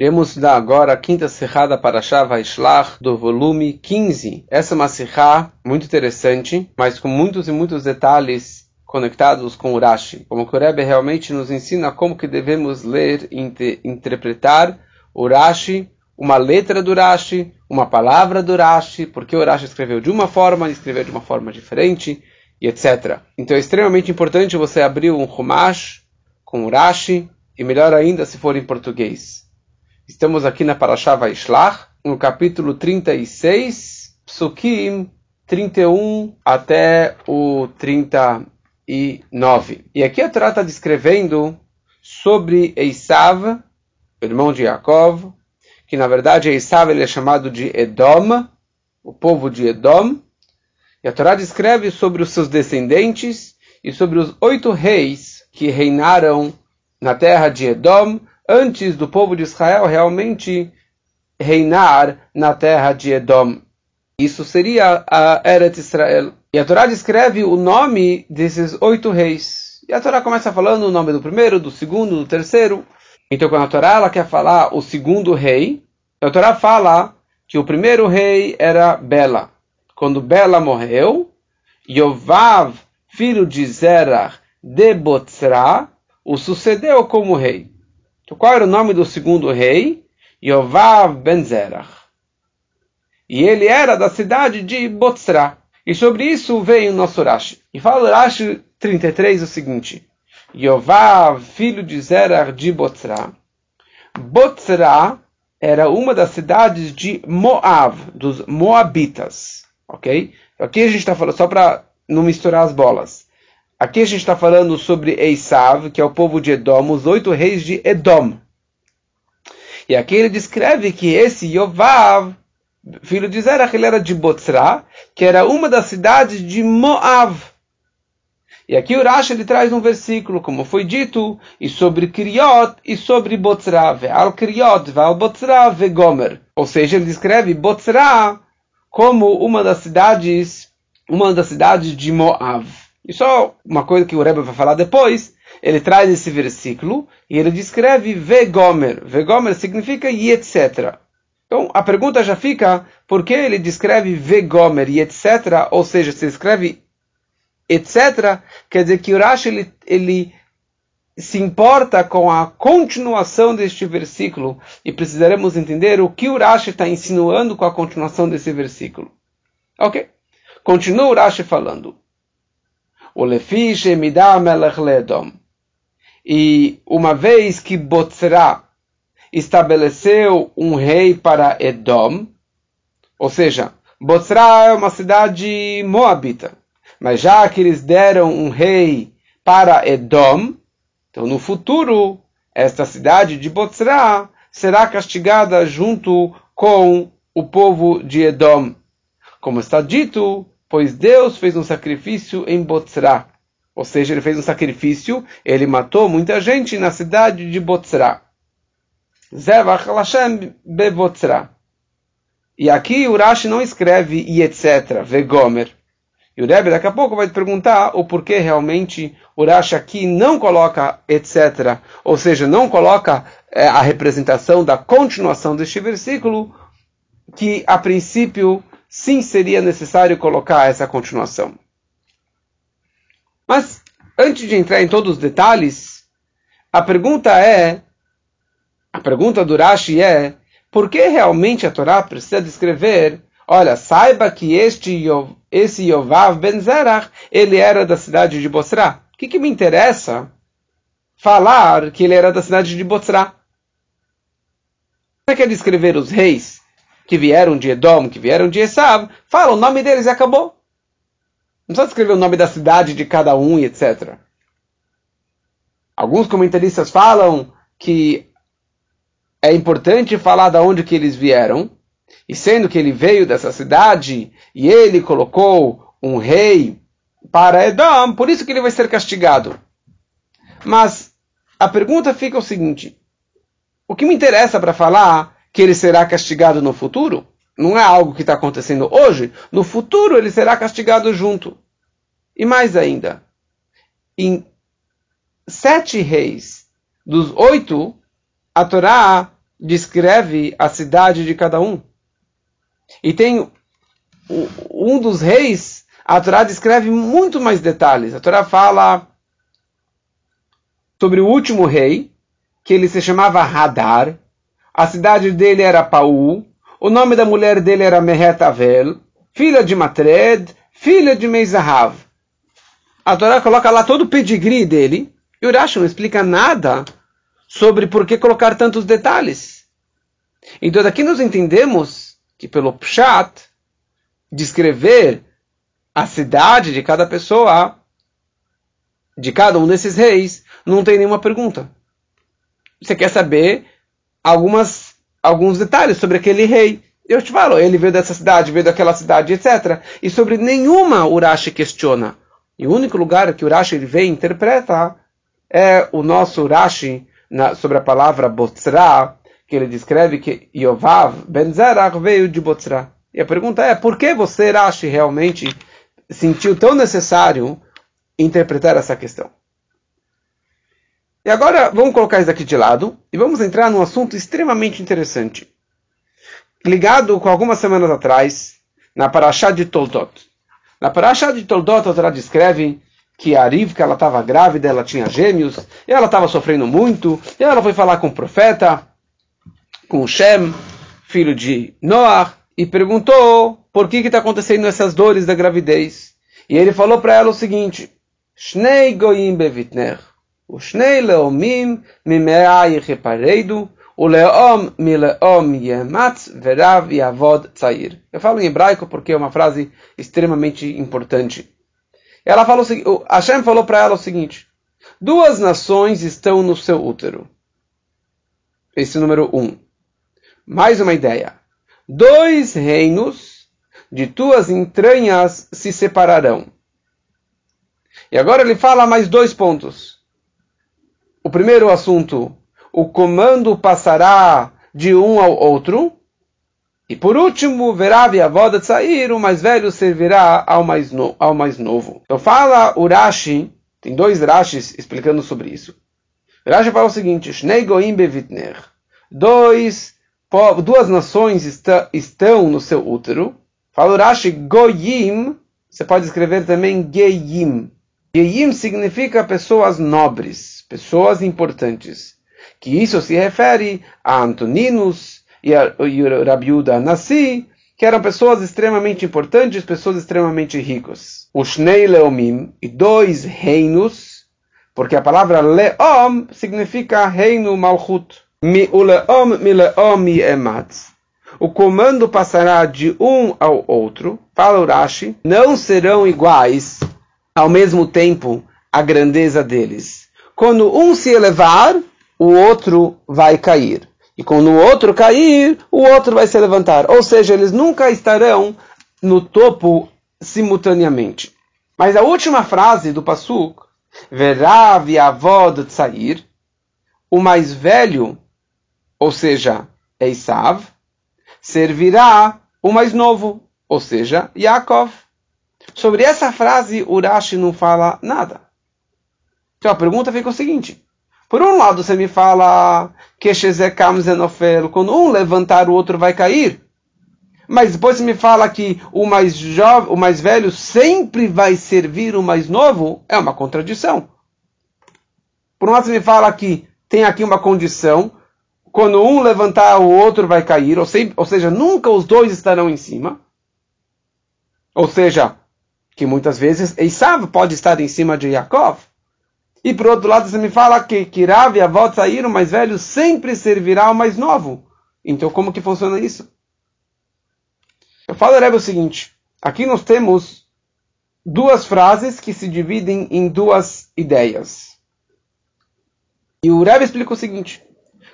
Iremos dar agora a quinta serrada para Shava Ishlach do volume 15. Essa é uma serra muito interessante, mas com muitos e muitos detalhes conectados com o Rashi. Como o Rebbe realmente nos ensina como que devemos ler e interpretar o Rashi, uma letra do Rashi, uma palavra do Rashi, porque o Rashi escreveu de uma forma, escreveu de uma forma diferente, e etc. Então é extremamente importante você abrir um Humash com o Rashi, e melhor ainda se for em português. Estamos aqui na Parashá Vaishlach, no capítulo 36, Psukim 31 até o 39. E aqui a Torá está descrevendo sobre Esav, irmão de Yaakov, que na verdade Esav ele é chamado de Edom, o povo de Edom. E a Torá descreve sobre os seus descendentes e sobre os oito reis que reinaram na terra de Edom antes do povo de Israel realmente reinar na terra de Edom. Isso seria a Eretz Israel. E a Torá descreve o nome desses oito reis. E a Torá começa falando o nome do primeiro, do segundo, do terceiro. Então, quando a Torá ela quer falar o segundo rei, a Torá fala que o primeiro rei era Bela. Quando Bela morreu, Yovav, filho de Zerach de Botzra, o sucedeu como rei. Então, qual era o nome do segundo rei? Yovav ben Zerach. E ele era da cidade de Botzra. E sobre isso vem o nosso Rashi. E fala o Rashi 33 o seguinte. Yovav, filho de Zerach de Botzra. Botzra era uma das cidades de Moab, dos Moabitas. Ok? Aqui a gente está falando, só para não misturar as bolas. Aqui a gente está falando sobre Esav, que é o povo de Edom, os oito reis de Edom. E aqui ele descreve que esse Yovav, filho de Zerach, ele era de Botzra, que era uma das cidades de Moav. E aqui o Rashi ele traz um versículo, como foi dito, e sobre Kriot e sobre Botzra, al Kriot, al Botzra, ve Gomer. Ou seja, ele descreve Botzra como uma das cidades, uma das cidades de Moav. E só uma coisa que o Rebbe vai falar depois, ele traz esse versículo e ele descreve Vegomer. Vegomer significa e etc. Então a pergunta já fica, por que ele descreve Vegomer e etc? Ou seja, se escreve etc, quer dizer que o Rashi ele, ele se importa com a continuação deste versículo e precisaremos entender o que o Rashi está insinuando com a continuação desse versículo. Ok? Continua o Rashi falando. O Lefishe Midah Melech Ledom. E uma vez que Botzra estabeleceu um rei para Edom, ou seja, Botzra é uma cidade moabita, mas já que eles deram um rei para Edom, então no futuro esta cidade de Botzra será castigada junto com o povo de Edom. Como está dito, pois Deus fez um sacrifício em Botzra. Ou seja, ele fez um sacrifício, ele matou muita gente na cidade de Botzra. Zevach Lashem Bebotzra. E aqui o Rashi não escreve e etc, Vegomer. E o Rebbe daqui a pouco vai te perguntar o porquê realmente o Rashi aqui não coloca etc, ou seja, não coloca é, a representação da continuação deste versículo, que a princípio sim seria necessário colocar essa continuação. Mas, antes de entrar em todos os detalhes, a pergunta é, a pergunta do Rashi é, por que realmente a Torá precisa descrever, olha, saiba que este esse Yovav ben Zerach, ele era da cidade de Bosra. O que, que me interessa falar que ele era da cidade de Bosra? Você quer descrever os reis que vieram de Edom, que vieram de Esav, fala o nome deles e acabou. Não precisa escrever o nome da cidade de cada um e etc. Alguns comentaristas falam que é importante falar de onde que eles vieram, e sendo que ele veio dessa cidade e ele colocou um rei para Edom, por isso que ele vai ser castigado. Mas a pergunta fica o seguinte: o que me interessa para falar que ele será castigado no futuro. Não é algo que está acontecendo hoje. No futuro ele será castigado junto. E mais ainda, em sete reis dos oito, a Torá descreve a cidade de cada um. E tem um dos reis, a Torá descreve muito mais detalhes. A Torá fala sobre o último rei, que ele se chamava Hadar, a cidade dele era Paú, o nome da mulher dele era Mehetavel, filha de Matred, filha de Meizahav. A Torá coloca lá todo o pedigree dele, e Urash não explica nada sobre por que colocar tantos detalhes. Então daqui nós entendemos que pelo Pshat, descrever a cidade de cada pessoa, de cada um desses reis, não tem nenhuma pergunta. Você quer saber algumas, alguns detalhes sobre aquele rei. Eu te falo, ele veio dessa cidade, veio daquela cidade, etc. E sobre nenhuma Urashi questiona. E o único lugar que Urashi ele vem interpreta é o nosso Urashi na, sobre a palavra Botzra, que ele descreve que Yovav Ben Zerach veio de Botzra. E a pergunta é, por que você, Urashi, realmente sentiu tão necessário interpretar essa questão? E agora vamos colocar isso aqui de lado e vamos entrar num assunto extremamente interessante. Ligado com algumas semanas atrás, na Parashá de Toldot. Na Parashá de Toldot, a Torá descreve que a Rivka ela estava grávida, ela tinha gêmeos, e ela estava sofrendo muito, e ela foi falar com o profeta, com Shem, filho de Noah, e perguntou por que está acontecendo essas dores da gravidez. E ele falou para ela o seguinte: Shnei goyim bevitner. O Leomim Mimeai Repareido, Mileom Yematz Verav Yavod Tzair. Eu falo em hebraico porque é uma frase extremamente importante. Ela falou, Hashem falou para ela o seguinte: duas nações estão no seu útero. Esse número um. Mais uma ideia. Dois reinos de tuas entranhas se separarão. E agora ele fala mais dois pontos. O primeiro assunto, o comando passará de um ao outro. E por último, verá a voda sair, o mais velho servirá ao mais, no, ao mais novo. Então fala o Rashi, tem dois Rashis explicando sobre isso. O Rashi fala o seguinte, Shnei goim bevitner. Dois, duas nações está, estão no seu útero. Fala o Rashi, goyim, você pode escrever também geim. Geim significa pessoas nobres pessoas importantes. Que isso se refere a Antoninos e a, Rabiuda Nassi, que eram pessoas extremamente importantes, pessoas extremamente ricas. Shnei Leomim, e dois reinos, porque a palavra Leom significa reino Malchut. Mi uleom mi leom ematz. O comando passará de um ao outro, fala Urashi, não serão iguais ao mesmo tempo a grandeza deles. Quando um se elevar, o outro vai cair. E quando o outro cair, o outro vai se levantar. Ou seja, eles nunca estarão no topo simultaneamente. Mas a última frase do Pasuk, Verav Yavod Tsair, o mais velho, ou seja, Esav, servirá o mais novo, ou seja, Yaakov. Sobre essa frase, Urashi não fala nada. Então a pergunta fica o seguinte: por um lado você me fala que quando um levantar o outro vai cair. Mas depois você me fala que o mais jovem, o mais velho sempre vai servir o mais novo, é uma contradição. Por um lado você me fala que tem aqui uma condição, quando um levantar o outro vai cair, ou, ou seja, nunca os dois estarão em cima. Ou seja, que muitas vezes Esav pode estar em cima de Yaakov. E por outro lado, você me fala que, que Rav e avó saíram, o mais velho sempre servirá ao mais novo. Então, como que funciona isso? Eu falo, Rebbe, o seguinte. Aqui nós temos duas frases que se dividem em duas ideias. E o Rebbe explica o seguinte.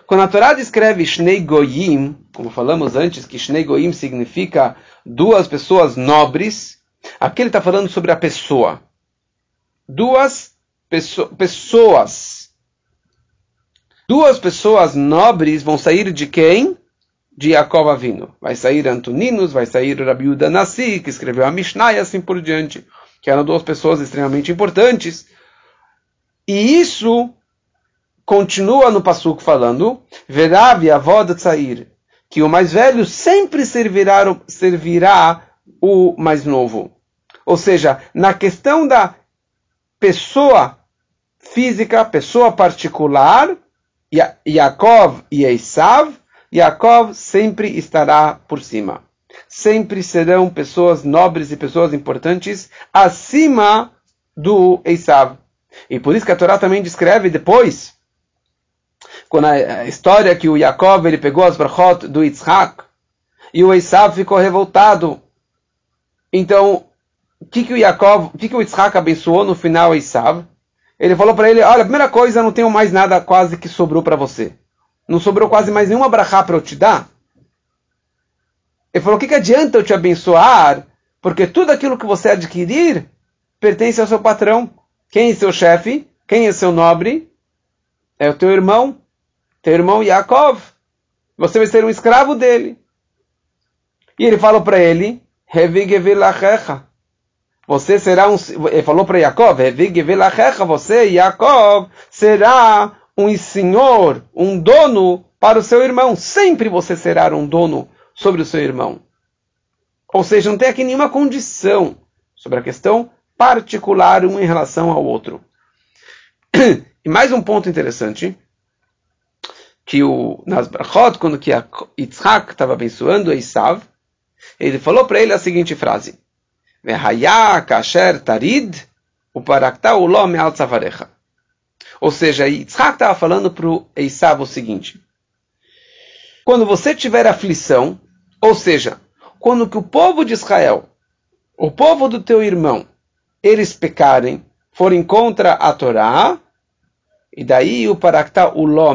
Quando a Torá descreve Shnei Goyim, como falamos antes, que Shnei Goyim significa duas pessoas aqui ele está falando sobre a pessoa. Duas pessoas. Duas pessoas nobres vão sair de quem? De Jacob Avino. Vai sair Antoninos, vai sair Rabiuda Nassi, que escreveu a Mishnah e assim por diante. Que eram duas pessoas extremamente importantes. E isso continua no Passuco falando, Verav avod sair, que o mais velho sempre servirá, servirá o mais novo. Ou seja, na questão da pessoa física, pessoa particular, Yaakov e Esav, Yaakov sempre estará por cima. Sempre serão pessoas nobres e pessoas importantes acima do Esav. E por isso que a Torá também descreve depois, quando a história que o Yaakov ele pegou as brachot do Yitzhak, e o Esav ficou revoltado. Então, o que, que o Yaakov, o que, que o Yitzhak abençoou no final Esav? Ele falou para ele: Olha, a primeira coisa, não tenho mais nada quase que sobrou para você. Não sobrou quase mais nenhuma brachá para eu te dar. Ele falou: O que, que adianta eu te abençoar? Porque tudo aquilo que você adquirir pertence ao seu patrão. Quem é seu chefe? Quem é seu nobre? É o teu irmão. Teu irmão Yaakov. Você vai ser um escravo dele. E ele falou para ele: Revigevelachecha. Você será um. Ele falou para Jacob: Você, Jacob, será um senhor, um dono para o seu irmão. Sempre você será um dono sobre o seu irmão. Ou seja, não tem aqui nenhuma condição sobre a questão particular um em relação ao outro. E mais um ponto interessante, que o nas brachot, quando que Yitzhak estava abençoando Esav, ele falou para ele a seguinte frase: kasher tarid, Ou seja, Yitzhak estava falando para o Esav o seguinte. Quando você tiver aflição, ou seja, quando que o povo de Israel, o povo do teu irmão, eles pecarem, forem contra a Torá, e daí o parakta ulom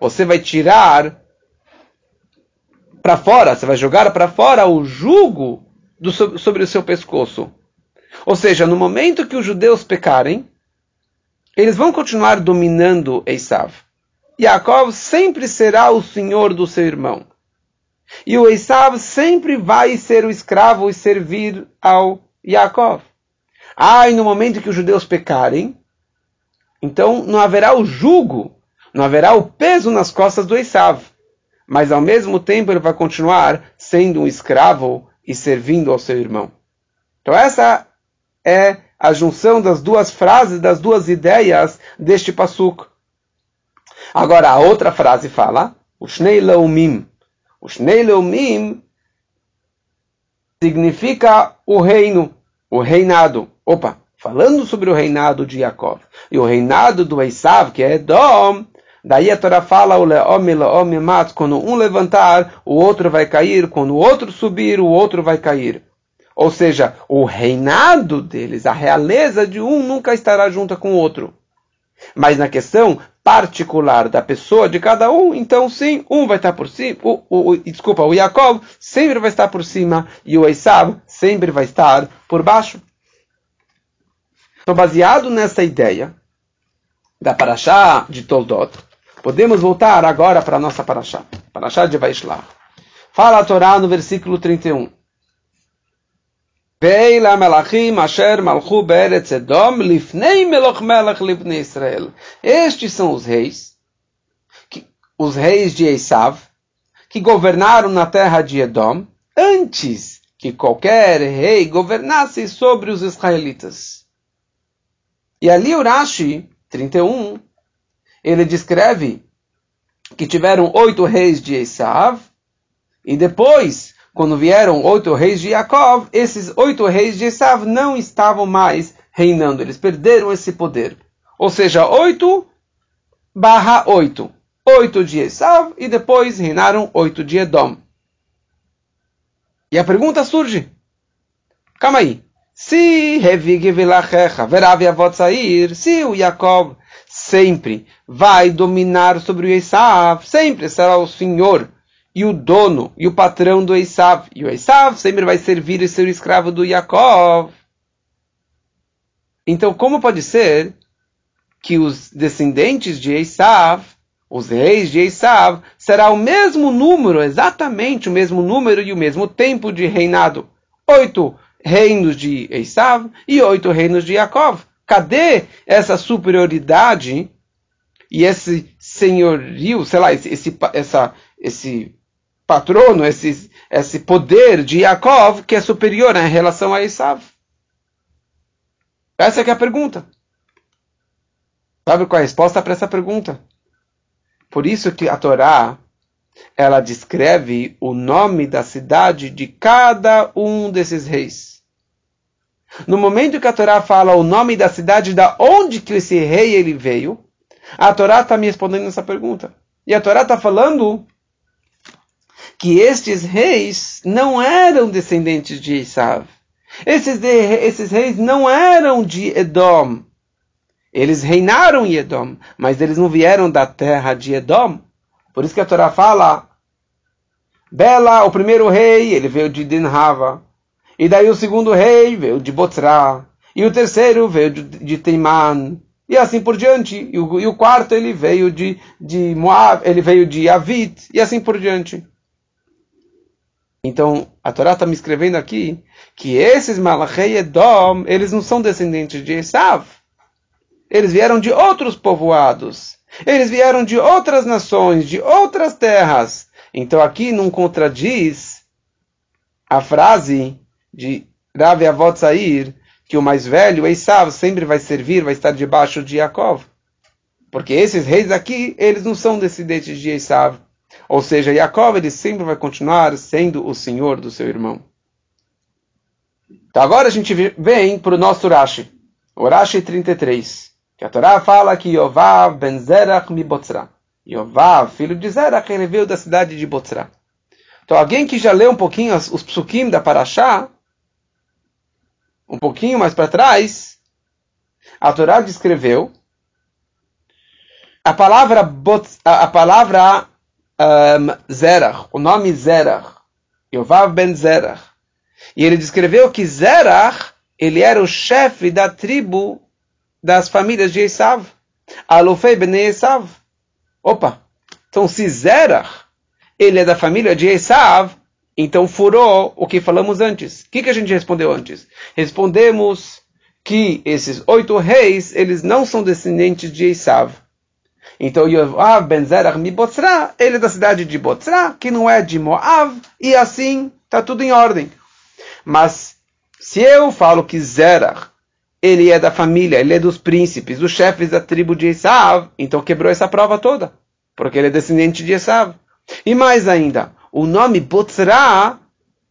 Você vai tirar para fora, você vai jogar para fora o jugo do, sobre o seu pescoço. Ou seja, no momento que os judeus pecarem, eles vão continuar dominando Esav. Yaakov sempre será o senhor do seu irmão. E o Esav sempre vai ser o escravo e servir ao Yaakov. Ah, e no momento que os judeus pecarem, então não haverá o jugo, não haverá o peso nas costas do Esav. Mas ao mesmo tempo ele vai continuar sendo um escravo e servindo ao seu irmão. Então essa é a junção das duas frases, das duas ideias deste pasuk. Agora a outra frase fala, o Shnei Leumim. O Shnei Leumim significa o reino, o reinado. Opa, falando sobre o reinado de Yaakov e o reinado do Esav, que é Edom, Daí a Torá fala, mat, quando um levantar, o outro vai cair, quando o outro subir, o outro vai cair. Ou seja, o reinado deles, a realeza de um nunca estará junto com o outro. Mas na questão particular da pessoa de cada um, então sim, um vai estar por cima, o, o, desculpa, o Jacob sempre vai estar por cima e o Esav sempre vai estar por baixo. Então, baseado nessa ideia da Parashá de Toldot, Podemos voltar agora para a nossa paraxá. Paraxá de Vaishlach. Fala a Torá no versículo 31. Veila melachim asher malchu beretz edom lifnei meloch melech livnei Israel. Estes são os reis, que, os reis de Esav, que governaram na terra de Edom, antes que qualquer rei governasse sobre os israelitas. E ali Urashi, 31, ele descreve que tiveram oito reis de Esav, e depois, quando vieram oito reis de Yaakov, esses oito reis de Esav não estavam mais reinando, eles perderam esse poder. Ou seja, oito barra oito. Oito de Esav e depois reinaram oito de Edom. E a pergunta surge. Calma aí. Se Revig Vilachecha, Verav Yavot Sair, se o Yaakov sempre vai dominar sobre o Esav, sempre será o senhor e o dono e o patrão do Esav. E o Esav sempre vai servir e ser o escravo do Yaakov. Então, como pode ser que os descendentes de Esav, os reis de Esav, será o mesmo número, exatamente o mesmo número e o mesmo tempo de reinado? Oito reinos de Esav e oito reinos de Yaakov. Cadê essa superioridade e esse senhorio, sei lá, esse, esse, essa, esse patrono, esse, esse poder de Yaakov que é superior em relação a Esav? Essa é, é a pergunta. Sabe qual é a resposta para essa pergunta? Por isso que a Torá ela descreve o nome da cidade de cada um desses reis. No momento que a Torá fala o nome da cidade da onde que esse rei ele veio, a Torá está me respondendo essa pergunta. E a Torá está falando que estes reis não eram descendentes de Esav. Esses, de, esses reis não eram de Edom. Eles reinaram em Edom, mas eles não vieram da terra de Edom. Por isso que a Torá fala, Bela, o primeiro rei, ele veio de Dinhava. E daí o segundo rei veio de Botzra. E o terceiro veio de, de Teiman. E assim por diante. E o, e o, quarto ele veio de, de Moab, ele veio de Avit. E assim por diante. Então, a Torá está me escrevendo aqui que esses Malachei Edom, eles não são descendentes de Esav. Eles vieram de outros povoados. Eles vieram de outras nações, de outras terras. Então aqui não contradiz a frase de Rav Avot Sair, que o mais velho, Esav, sempre vai servir, vai estar debaixo de Yaakov. Porque esses reis aqui, eles não são descendentes de Esav. Ou seja, Yaakov, ele sempre vai continuar sendo o senhor do seu irmão. Então agora a gente vem para o nosso Rashi. O Rashi 33. Que a Torá fala que Yovav ben Zerach mi Botzra. Yovav, filho de Zerach, ele veio da cidade de Botzra. Então alguém que já leu um pouquinho os, os psukim da Parashá, um pouquinho mais para trás, a Torá descreveu a palavra, botz, a, a, palavra um, Zerach, o nome Zerach, Yovav ben Zerach. E ele descreveu que Zerach, ele era o chefe da tribo das famílias de Esav. Alufei ben Esav. Opa! Então se Zerach, ele é da família de Esav, então furou o que falamos antes. O que, que a gente respondeu antes? Respondemos que esses oito reis, eles não são descendentes de Esav. Então Yoav ben Zerach mi Botzra, ele é da cidade de Botzra, que não é de Moav, e assim está tudo em ordem. Mas se eu falo que Zerach ele é da família, ele é dos príncipes, dos chefes da tribo de Esav, então quebrou essa prova toda, porque ele é descendente de Esav. E mais ainda, o nome Botzra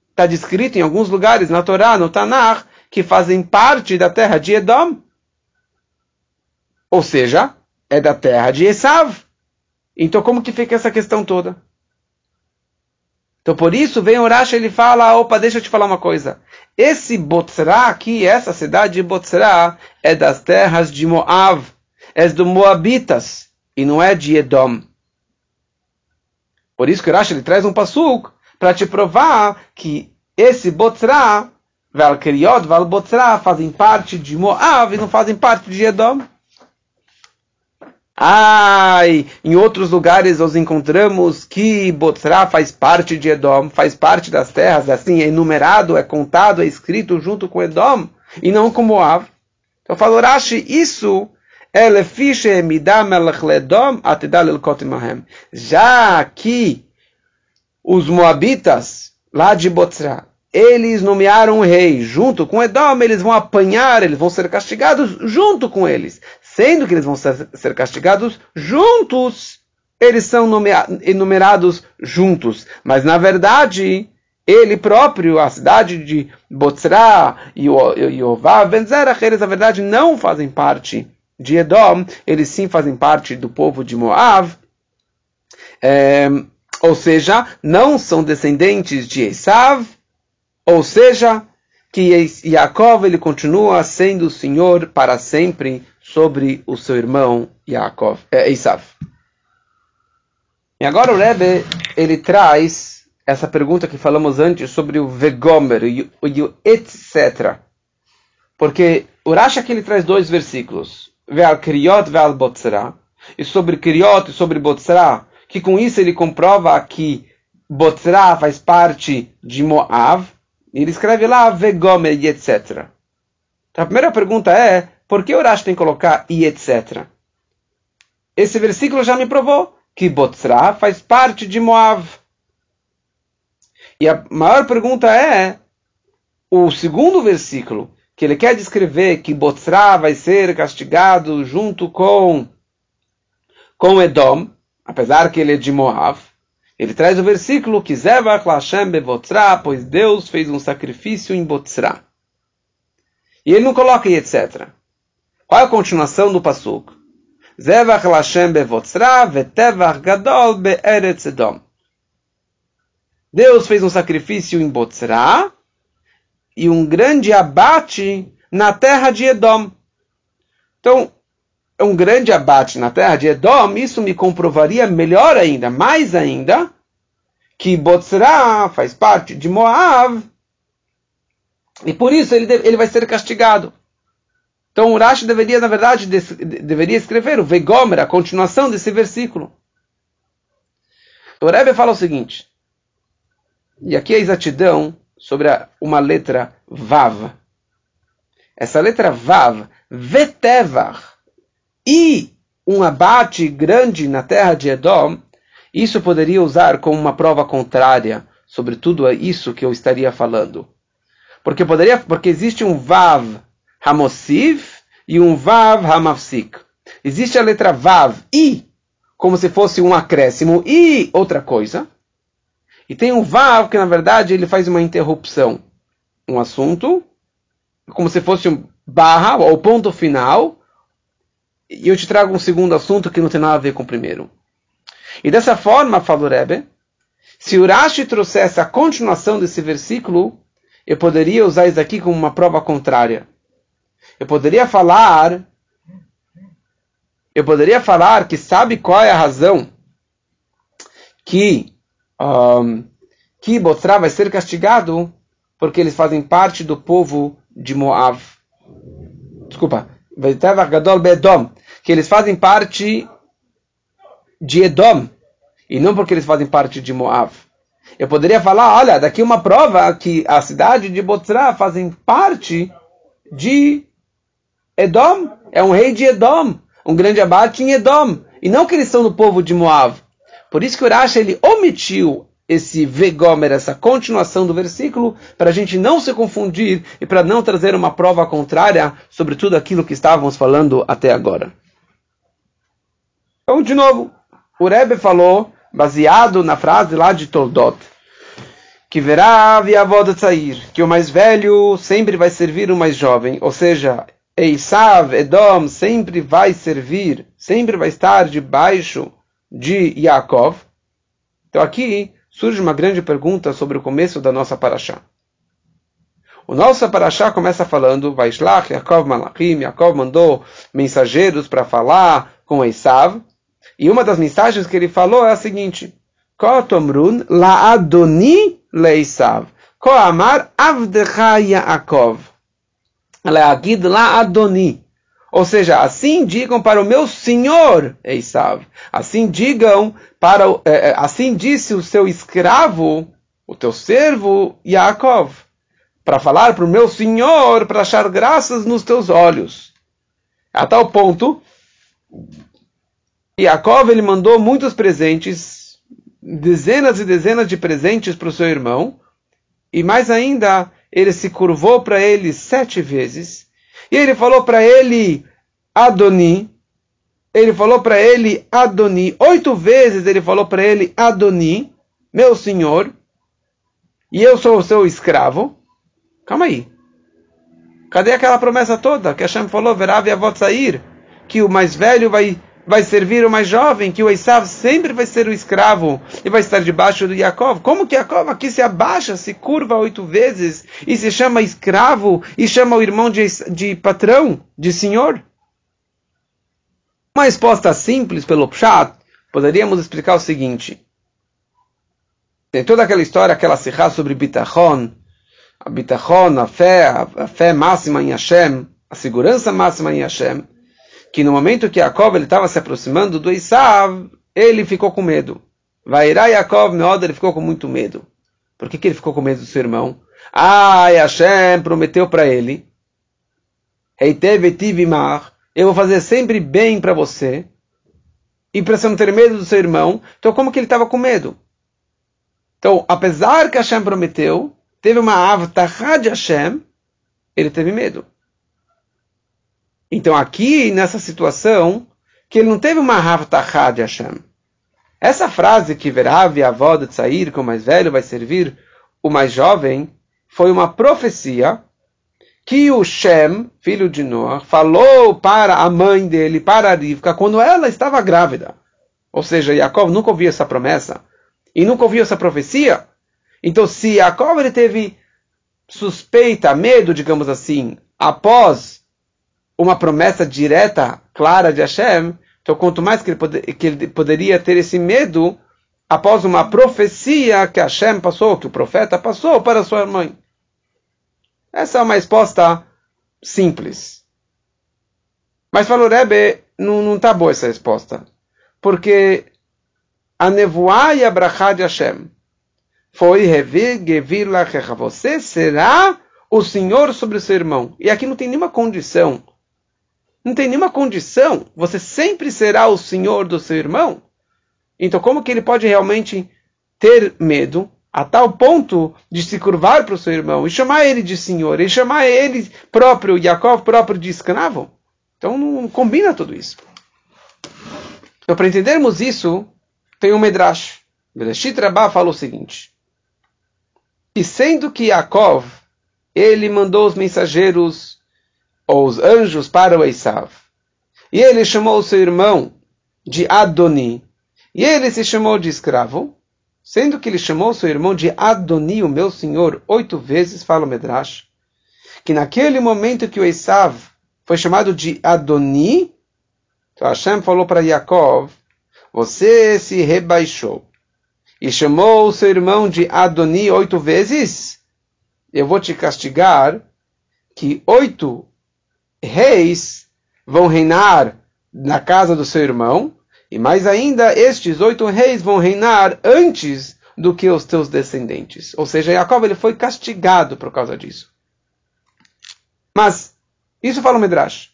está descrito em alguns lugares na Torá, no Tanakh, que fazem parte da terra de Edom. Ou seja, é da terra de Esav. Então como que fica essa questão toda? Então por isso vem o Rashi ele fala, opa, deixa eu te falar uma coisa. Esse Botzra aqui, essa cidade de Botzra, é das terras de Moav, é do Moabitas, e não é de Edom. Por isso que Rashi ele traz um pasuk para te provar que esse Botzra, Val Botzra, fazem parte de Moav e não fazem parte de Edom. Ai, em outros lugares nós encontramos que Botzra faz parte de Edom, faz parte das terras, assim, é enumerado, é contado, é escrito junto com Edom, e não com Moab. Então falou Rashi, isso é já que os Moabitas, lá de Botzra, eles nomearam um rei junto com Edom, eles vão apanhar, eles vão ser castigados junto com eles sendo que eles vão ser, castigados juntos, eles são enumerados juntos. Mas na verdade, ele próprio, a cidade de Botzra e Yová, Ben Zerach, eles na verdade não fazem parte de Edom, eles sim fazem parte do povo de Moab. É, ou seja, não são descendentes de Esav, ou seja, que Yaakov ele continua sendo o Senhor para sempre sobre o seu irmão Yaakov, é, Esav. E agora o Rebbe, ele traz essa pergunta que falamos antes sobre o Vegomer, e o etc. Porque o Rashi aqui ele traz dois versículos. Ve'al Kriot ve'al Botzra. E sobre Kriot e sobre Botzra, que com isso ele comprova que Botzra faz parte de Moav. E ele escreve lá Vegomer e etc. Então a primeira pergunta é, por que o Rashi tem que colocar e etc? esse versículo já me provou que Botzra faz parte de Moab. E a maior pergunta é, o segundo versículo, que ele quer descrever que Botzra vai ser castigado junto com, com Edom, apesar que ele é de Moab, ele traz o versículo que Zevach Lashem Bevotzra, pois Deus fez um sacrifício em Botzra. E ele não coloca e etc. Qual é a continuação do Pasuk? Zevach Lashem Bevotzra, Vetevach Gadol Be'eretz Edom. Deus fez um sacrifício em Botzra e um grande abate na terra de Edom. Então, um grande abate na terra de Edom, isso me comprovaria melhor ainda, mais ainda, que Botzra faz parte de Moab e por isso ele, ele vai ser castigado. Então o Rashi deveria, na verdade, deveria escrever o Vegomer, a continuação desse versículo. O Rebbe fala o seguinte: e aqui a exatidão sobre a, uma letra Vav. Essa letra Vav, Vetevar, e um abate grande na terra de Edom, isso poderia usar como uma prova contrária sobre tudo isso que eu estaria falando. Porque poderia, porque existe um Vav Hamosiv e um Vav Hamafsik. Existe a letra Vav, I, como se fosse um acréscimo, e outra coisa. E tem um vav que na verdade ele faz uma interrupção. Um assunto, como se fosse um barra, ou ponto final, e eu te trago um segundo assunto que não tem nada a ver com o primeiro. E dessa forma, falou Rebbe, se Urashi trouxesse a continuação desse versículo, eu poderia usar isso aqui como uma prova contrária. Eu poderia falar, eu poderia falar que sabe qual é a razão que um, que Botzra vai ser castigado porque eles fazem parte do povo de Moab. Desculpa, que eles fazem parte de Edom e não porque eles fazem parte de Moab. Eu poderia falar, olha, daqui uma prova que a cidade de Botzra fazem parte de Edom, é um rei de Edom, um grande abate em Edom, e não que eles são do povo de Moab. Por isso que Urash ele omitiu esse vegomer, essa continuação do versículo, para a gente não se confundir e para não trazer uma prova contrária sobre tudo aquilo que estávamos falando até agora. Então, de novo, o Rebbe falou, baseado na frase lá de Toldot, que verá a sair, que o mais velho sempre vai servir o mais jovem, ou seja, Eisav, Edom, sempre vai servir, sempre vai estar debaixo de Yaakov. Então aqui surge uma grande pergunta sobre o começo da nossa paraxá. O nosso paraxá começa falando, Vaishlach, Yaakov Malachim, Yaakov mandou mensageiros para falar com Esav, e uma das mensagens que ele falou é a seguinte, Kotomrun la Adoni leisav, Koamar avdecha Yaakov, leagid la Adoni, ou seja, assim digam para o meu senhor Esav. Assim digam para é, é, assim disse o seu escravo, o teu servo Yaakov, para falar para o meu senhor, para achar graças nos teus olhos. A tal ponto, Yaakov ele mandou muitos presentes, dezenas e dezenas de presentes para o seu irmão, e mais ainda, ele se curvou para ele sete vezes e ele falou para ele, Adoni. Ele falou para ele, Adoni. Oito vezes ele falou para ele, Adoni, meu senhor. E eu sou o seu escravo. Calma aí. Cadê aquela promessa toda que Hashem falou, Verav Yavot sair? Que o mais velho vai vai servir o mais jovem, que o Esav sempre vai ser o escravo e vai estar debaixo do Yaakov. Como que Yaakov aqui se abaixa, se curva oito vezes e se chama escravo e chama o irmão de, de patrão, de senhor? Uma resposta simples pelo Pshat, poderíamos explicar o seguinte. Tem toda aquela história, aquela serra sobre Bitachon, a Bitachon, a fé, a fé máxima em Hashem, a segurança máxima em Hashem, que no momento que Jacob estava se aproximando do Isav, ele ficou com medo. Vairá Jacob Meod, ele ficou com muito medo. Por que, que ele ficou com medo do seu irmão? Ah, Hashem prometeu para ele, eu vou fazer sempre bem para você. e para você não ter medo do seu irmão, então como que ele estava com medo? Então, apesar que Hashem prometeu, teve uma avtahá de Hashem, ele teve medo. Então, aqui, nessa situação, que ele não teve uma avtahá de Hashem. Essa frase que Verav a avó de sair que o mais velho vai servir o mais jovem, foi uma profecia que o Shem, filho de Noah, falou para a mãe dele, para a Rivka, quando ela estava grávida. Ou seja, Jacob nunca ouviu essa promessa e nunca ouviu essa profecia. Então, se Jacob ele teve suspeita, medo, digamos assim, após uma promessa direta, clara de Hashem, então quanto mais que ele, pode, que ele poderia ter esse medo após uma profecia que Hashem passou, que o profeta passou para sua mãe. Essa é uma resposta simples. Mas falou Rebbe, não está boa essa resposta. Porque a nevoá e a brachá de Hashem foi. Você será o Senhor sobre o seu irmão. E aqui não tem nenhuma condição. Não tem nenhuma condição. Você sempre será o Senhor do seu irmão. Então como que ele pode realmente ter medo a tal ponto de se curvar para o seu irmão e chamar ele de senhor, e chamar ele próprio, Jacob próprio, de escravo. Então não combina tudo isso. Então, para entendermos isso, tem um Medrash. Bereshit Rabbah fala o seguinte: E sendo que Yaakov, ele mandou os mensageiros, ou os anjos, para o Esav, e ele chamou seu irmão de Adoni, e ele se chamou de escravo, Sendo que ele chamou seu irmão de Adoni, o meu senhor, oito vezes, fala o Medrash, que naquele momento que o Esav foi chamado de Adoni, então Hashem falou para Yaakov, você se rebaixou e chamou seu irmão de Adoni oito vezes, eu vou te castigar que oito reis vão reinar na casa do seu irmão, e mais ainda, estes oito reis vão reinar antes do que os teus descendentes. Ou seja, Jacob ele foi castigado por causa disso. Mas, isso fala o Midrash.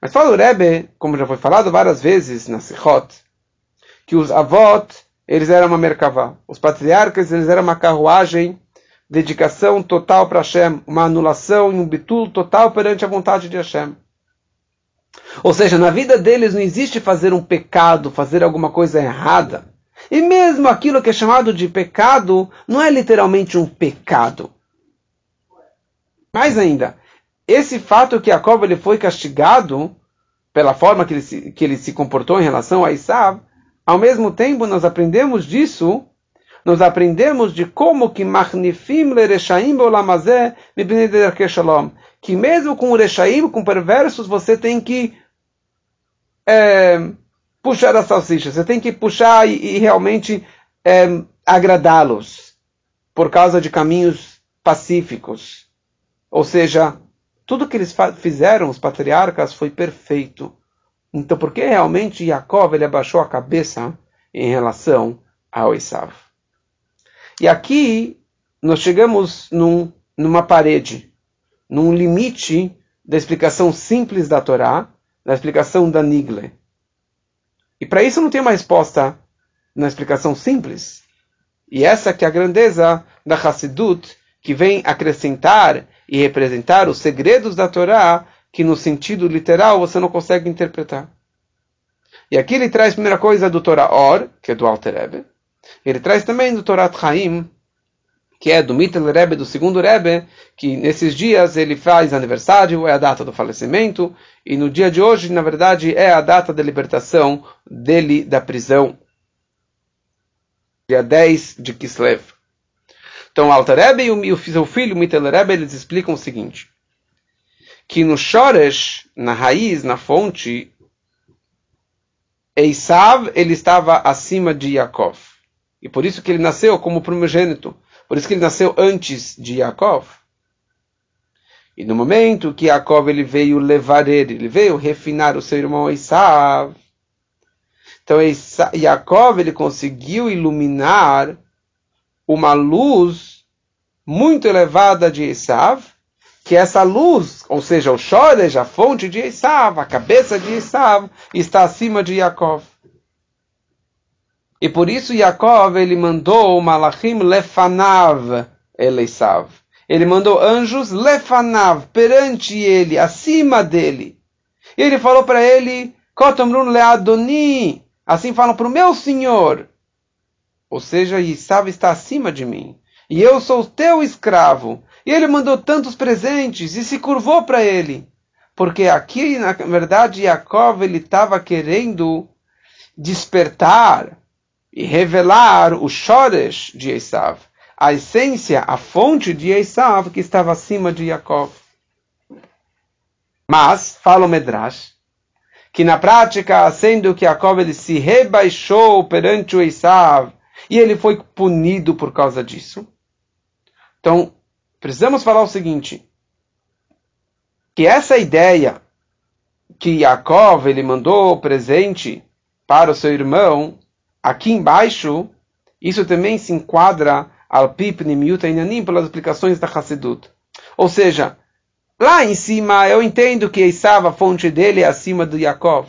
Mas fala o Rebbe, como já foi falado várias vezes na Sichot, que os avot, eles eram uma merkavá. Os patriarcas, eles eram uma carruagem, dedicação total para Hashem, uma anulação e um bitul total perante a vontade de Hashem. Ou seja, na vida deles não existe fazer um pecado, fazer alguma coisa errada. E mesmo aquilo que é chamado de pecado não é literalmente um pecado. Mais ainda, esse fato que Jacob ele foi castigado pela forma que ele, se, que ele se comportou em relação a Isav, ao mesmo tempo nós aprendemos disso, nós aprendemos de como que Machnifim lereshaim bolamazé shalom, que mesmo com o rechaim, com perversos, você tem que é, puxar a salsicha, você tem que puxar e, e realmente é, agradá-los por causa de caminhos pacíficos. Ou seja, tudo que eles fizeram, os patriarcas, foi perfeito. Então, por que realmente Jacob ele abaixou a cabeça em relação ao Esav? E aqui nós chegamos num, numa parede, num limite da explicação simples da Torá, na explicação da Nigle. E para isso não tem uma resposta na explicação simples. E essa que é a grandeza da Hassidut, que vem acrescentar e representar os segredos da Torá, que no sentido literal você não consegue interpretar. E aqui ele traz a primeira coisa do Torá Or, que é do Alter Rebbe. Ele traz também do Torá Chaim, que é do Mittel Rebbe, do segundo Rebbe, que nesses dias ele faz aniversário, é a data do falecimento, e no dia de hoje, na verdade, é a data da libertação dele da prisão. Dia 10 de Kislev. Então, Alter Rebbe e o seu filho Mittel Rebbe, eles explicam o seguinte, que no Shoresh, na raiz, na fonte, Eisav, ele estava acima de Yaakov. E por isso que ele nasceu como primogênito. Por isso que ele nasceu antes de Yaakov. E no momento que Yaakov ele veio levar ele, ele veio refinar o seu irmão Esav. Então Yaakov ele conseguiu iluminar uma luz muito elevada de Esav, que essa luz, ou seja, o Shoresh, a fonte de Esav, a cabeça de Esav, está acima de Yaakov. E por isso Yaakov ele mandou Malachim lefanav Eleisav. Ele mandou anjos lefanav perante ele, acima dele. E ele falou para ele, Kotomrun leadoni, assim falam para o meu senhor. Ou seja, Isav está acima de mim. E eu sou teu escravo. E ele mandou tantos presentes e se curvou para ele. Porque aqui, na verdade, Yaakov ele estava querendo despertar e revelar o Shoresh de Esav, a essência, a fonte de Esav que estava acima de Yaakov. Mas, fala o Medrash, que na prática, sendo que Yaakov ele se rebaixou perante o Esav, e ele foi punido por causa disso. Então, precisamos falar o seguinte, que essa ideia que Yaakov ele mandou presente para o seu irmão, aqui embaixo, isso também se enquadra al pipni miuta inanim pelas explicações da Hassidut. Ou seja, lá em cima eu entendo que Esav, a fonte dele é acima do Yaakov.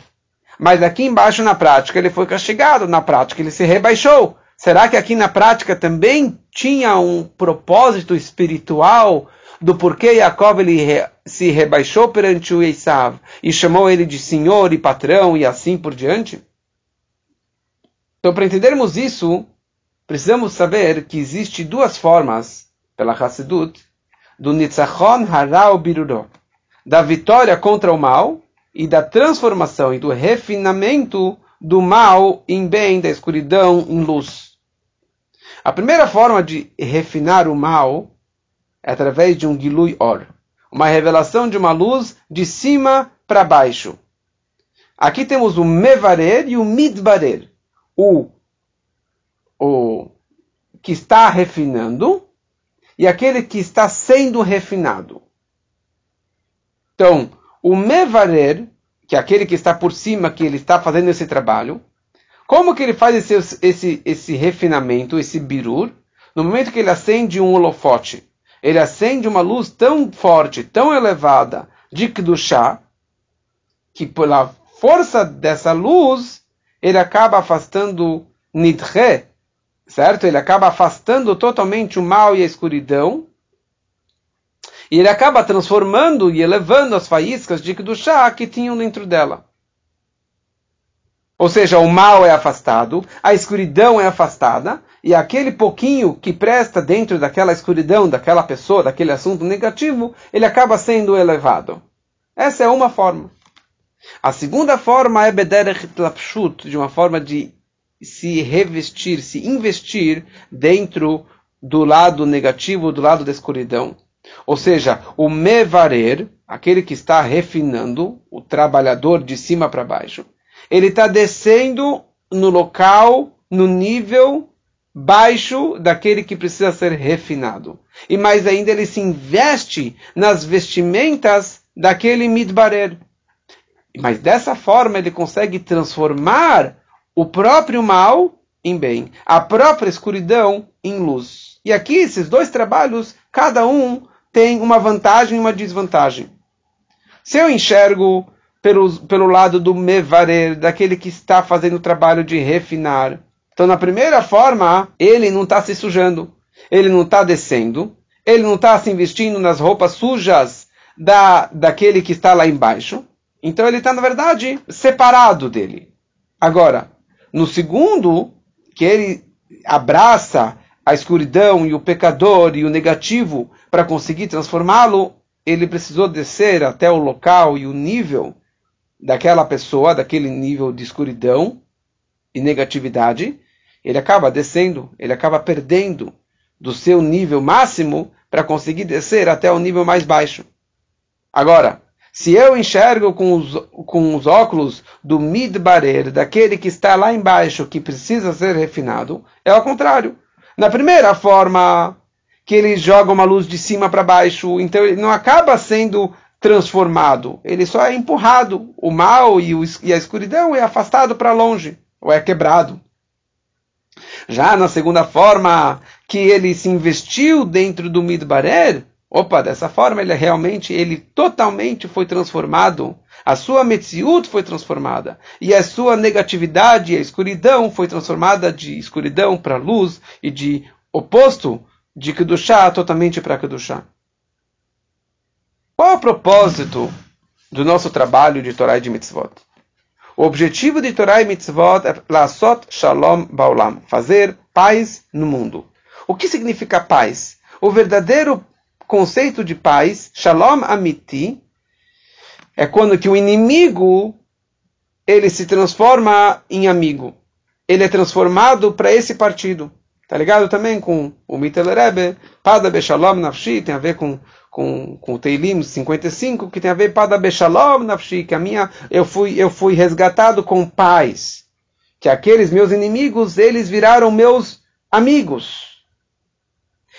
Mas aqui embaixo na prática ele foi castigado, na prática ele se rebaixou. Será que aqui na prática também tinha um propósito espiritual do porquê Jacob ele re, se rebaixou perante o Esav e chamou ele de senhor e patrão e assim por diante? Então, para entendermos isso, precisamos saber que existe duas formas, pela Hassedut, do Nitzachon Harao Biruro, da vitória contra o mal e da transformação e do refinamento do mal em bem, da escuridão em luz. A primeira forma de refinar o mal é através de um Gilui Or, uma revelação de uma luz de cima para baixo. Aqui temos o Mevarer e o Midbarer, o, o que está refinando e aquele que está sendo refinado. Então, o Mevarer, que é aquele que está por cima, que ele está fazendo esse trabalho, como que ele faz esse, esse, esse refinamento, esse birur? No momento que ele acende um holofote, ele acende uma luz tão forte, tão elevada de Kedushá, que pela força dessa luz, ele acaba afastando Nidre, certo? Ele acaba afastando totalmente o mal e a escuridão, e ele acaba transformando e elevando as faíscas de Kedushá que tinham dentro dela. Ou seja, o mal é afastado, a escuridão é afastada, e aquele pouquinho que presta dentro daquela escuridão, daquela pessoa, daquele assunto negativo, ele acaba sendo elevado. Essa é uma forma. A segunda forma é bederech tlapshut, de uma forma de se revestir, se investir dentro do lado negativo, do lado da escuridão. Ou seja, o mevarer, aquele que está refinando, o trabalhador de cima para baixo, ele está descendo no local, no nível baixo daquele que precisa ser refinado. E mais ainda, ele se investe nas vestimentas daquele midbarer. Mas dessa forma ele consegue transformar o próprio mal em bem, a própria escuridão em luz. E aqui esses dois trabalhos, cada um tem uma vantagem e uma desvantagem. Se eu enxergo pelo, pelo lado do mevarer, daquele que está fazendo o trabalho de refinar. Então, na primeira forma, ele não está se sujando, ele não está descendo, ele não está se investindo nas roupas sujas da, daquele que está lá embaixo. Então, ele está, na verdade, separado dele. Agora, no segundo, que ele abraça a escuridão e o pecador e o negativo para conseguir transformá-lo, ele precisou descer até o local e o nível daquela pessoa, daquele nível de escuridão e negatividade, ele acaba descendo, ele acaba perdendo do seu nível máximo para conseguir descer até o nível mais baixo. Agora, se eu enxergo com os, com os óculos do midbarer, daquele que está lá embaixo, que precisa ser refinado, é ao contrário. Na primeira forma, que ele joga uma luz de cima para baixo, então ele não acaba sendo transformado, ele só é empurrado. O mal e, o, e a escuridão é afastado para longe, ou é quebrado. Já na segunda forma, que ele se investiu dentro do Midbarer, opa, dessa forma ele realmente, ele totalmente foi transformado A sua metziut foi transformada. E a sua negatividade a escuridão foi transformada de escuridão para luz e de oposto de Kedushá totalmente para Kedushá. Qual é o propósito do nosso trabalho de Torá e de Mitzvot? O objetivo de Torá e Mitzvot é Lasot Shalom Baolam, fazer paz no mundo. O que significa paz? O verdadeiro conceito de paz, Shalom Amiti, é quando que o inimigo ele se transforma em amigo. Ele é transformado para esse partido. Tá ligado também com o Mitel Rebbe, Pada Beshalom Nafshi, tem a ver com, com, com o Teilim 55, que tem a ver Pada Beshalom Nafshi, que a minha, eu fui, eu fui resgatado com paz. Que aqueles meus inimigos, eles viraram meus amigos.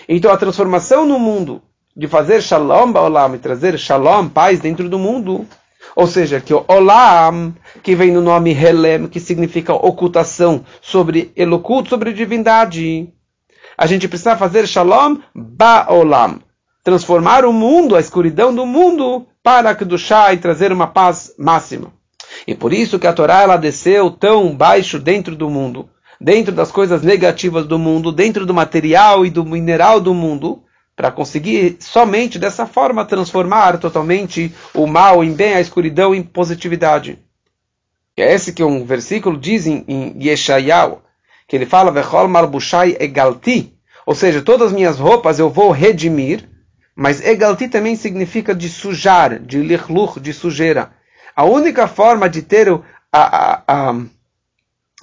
Então a transformação no mundo, de fazer Shalom Baolam, e trazer Shalom, paz dentro do mundo, ou seja, que o Olam, que vem no nome Helem, que significa ocultação, sobre eloculto, sobre divindade. A gente precisa fazer Shalom Ba'olam. Transformar o mundo, a escuridão do mundo, para Kedushá e trazer uma paz máxima. E por isso que a Torá ela desceu tão baixo dentro do mundo, dentro das coisas negativas do mundo, dentro do material e do mineral do mundo, para conseguir somente dessa forma transformar totalmente o mal em bem, a escuridão em positividade. É esse que um versículo diz em, em Yeshayahu, que ele fala, Vechol malbushai egalti, ou seja, todas as minhas roupas eu vou redimir, mas egalti também significa de sujar, de lichluch, de sujeira. A única forma de ter a, a, a,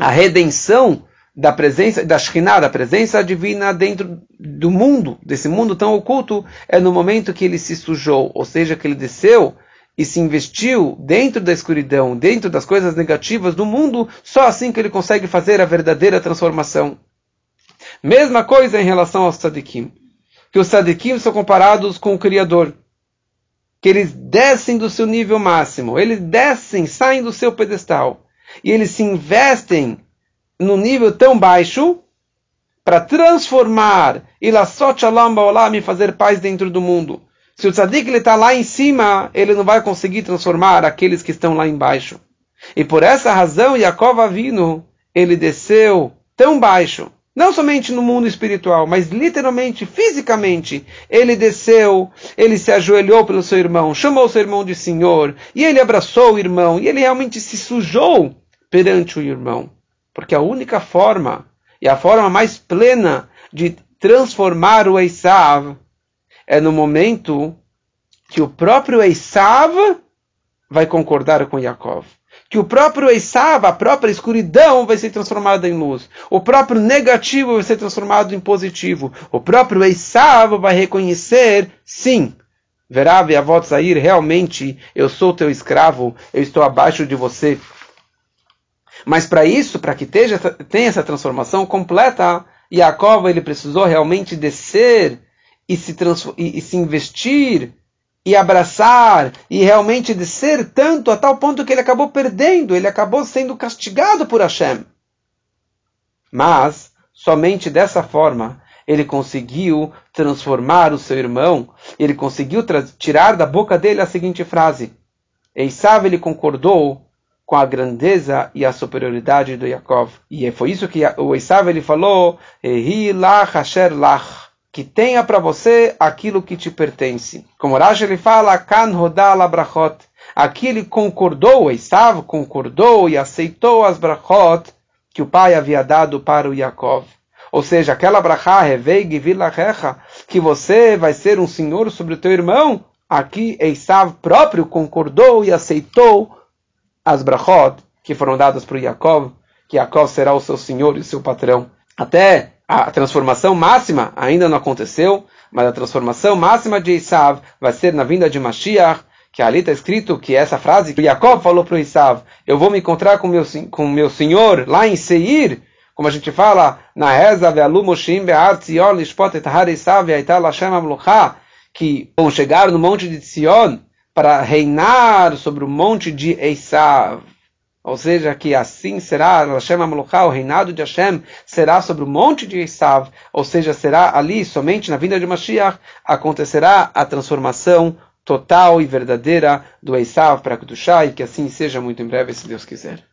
a redenção da presença da Shekhinah, da presença divina dentro do mundo, desse mundo tão oculto, é no momento que ele se sujou, ou seja, que ele desceu e se investiu dentro da escuridão, dentro das coisas negativas do mundo, só assim que ele consegue fazer a verdadeira transformação. Mesma coisa em relação aos tzadikim, que os tzadikim são comparados com o Criador, que eles descem do seu nível máximo, eles descem, saem do seu pedestal, e eles se investem num nível tão baixo para transformar ilassot shalom ba'olam e fazer paz dentro do mundo. Se o tzadik está lá em cima, ele não vai conseguir transformar aqueles que estão lá embaixo. E por essa razão, Yaakov Avino, ele desceu tão baixo, não somente no mundo espiritual, mas literalmente, fisicamente, ele desceu, ele se ajoelhou pelo seu irmão, chamou seu irmão de senhor, e ele abraçou o irmão, e ele realmente se sujou perante o irmão. Porque a única forma, e a forma mais plena de transformar o Esav, é no momento que o próprio Esav vai concordar com Yaakov. Que o próprio Esav, a própria escuridão, vai ser transformada em luz. O próprio negativo vai ser transformado em positivo. O próprio Esav vai reconhecer, sim, Verá, a voz sair, realmente eu sou teu escravo, eu estou abaixo de você. Mas para isso, para que tenha, tenha essa transformação completa, Yaakov ele precisou realmente descer e se, e, e se investir e abraçar e realmente descer tanto a tal ponto que ele acabou perdendo, ele acabou sendo castigado por Hashem. Mas somente dessa forma ele conseguiu transformar o seu irmão, ele conseguiu tirar da boca dele a seguinte frase: Eissav ele concordou com a grandeza e a superioridade do Yaakov. E foi isso que o Esav ele falou, Ehi lach asher lach, que tenha para você aquilo que te pertence. Como Rashi ele fala, kan hodal brachot. Aqui ele concordou, Esav concordou e aceitou as brachot que o pai havia dado para o Yaakov. Ou seja, aquela brachá, revei givilachecha, que você vai ser um senhor sobre o teu irmão, aqui Esav próprio concordou e aceitou as brachot que foram dadas para Yaakov, que Yaakov será o seu senhor e o seu patrão. Até a transformação máxima ainda não aconteceu, mas a transformação máxima de Isav vai ser na vinda de Mashiach, que ali está escrito que essa frase que Yaakov falou para Isav, eu vou me encontrar com meu com meu senhor lá em Seir, como a gente fala na reza que vão chegar no monte de Tzion para reinar sobre o monte de Esav. Ou seja, que assim será, Hashem Amalukah, o reinado de Hashem será sobre o monte de Esav, ou seja, será ali, somente na vinda de Mashiach, acontecerá a transformação total e verdadeira do Esav para Kudushá, e que assim seja muito em breve, se Deus quiser.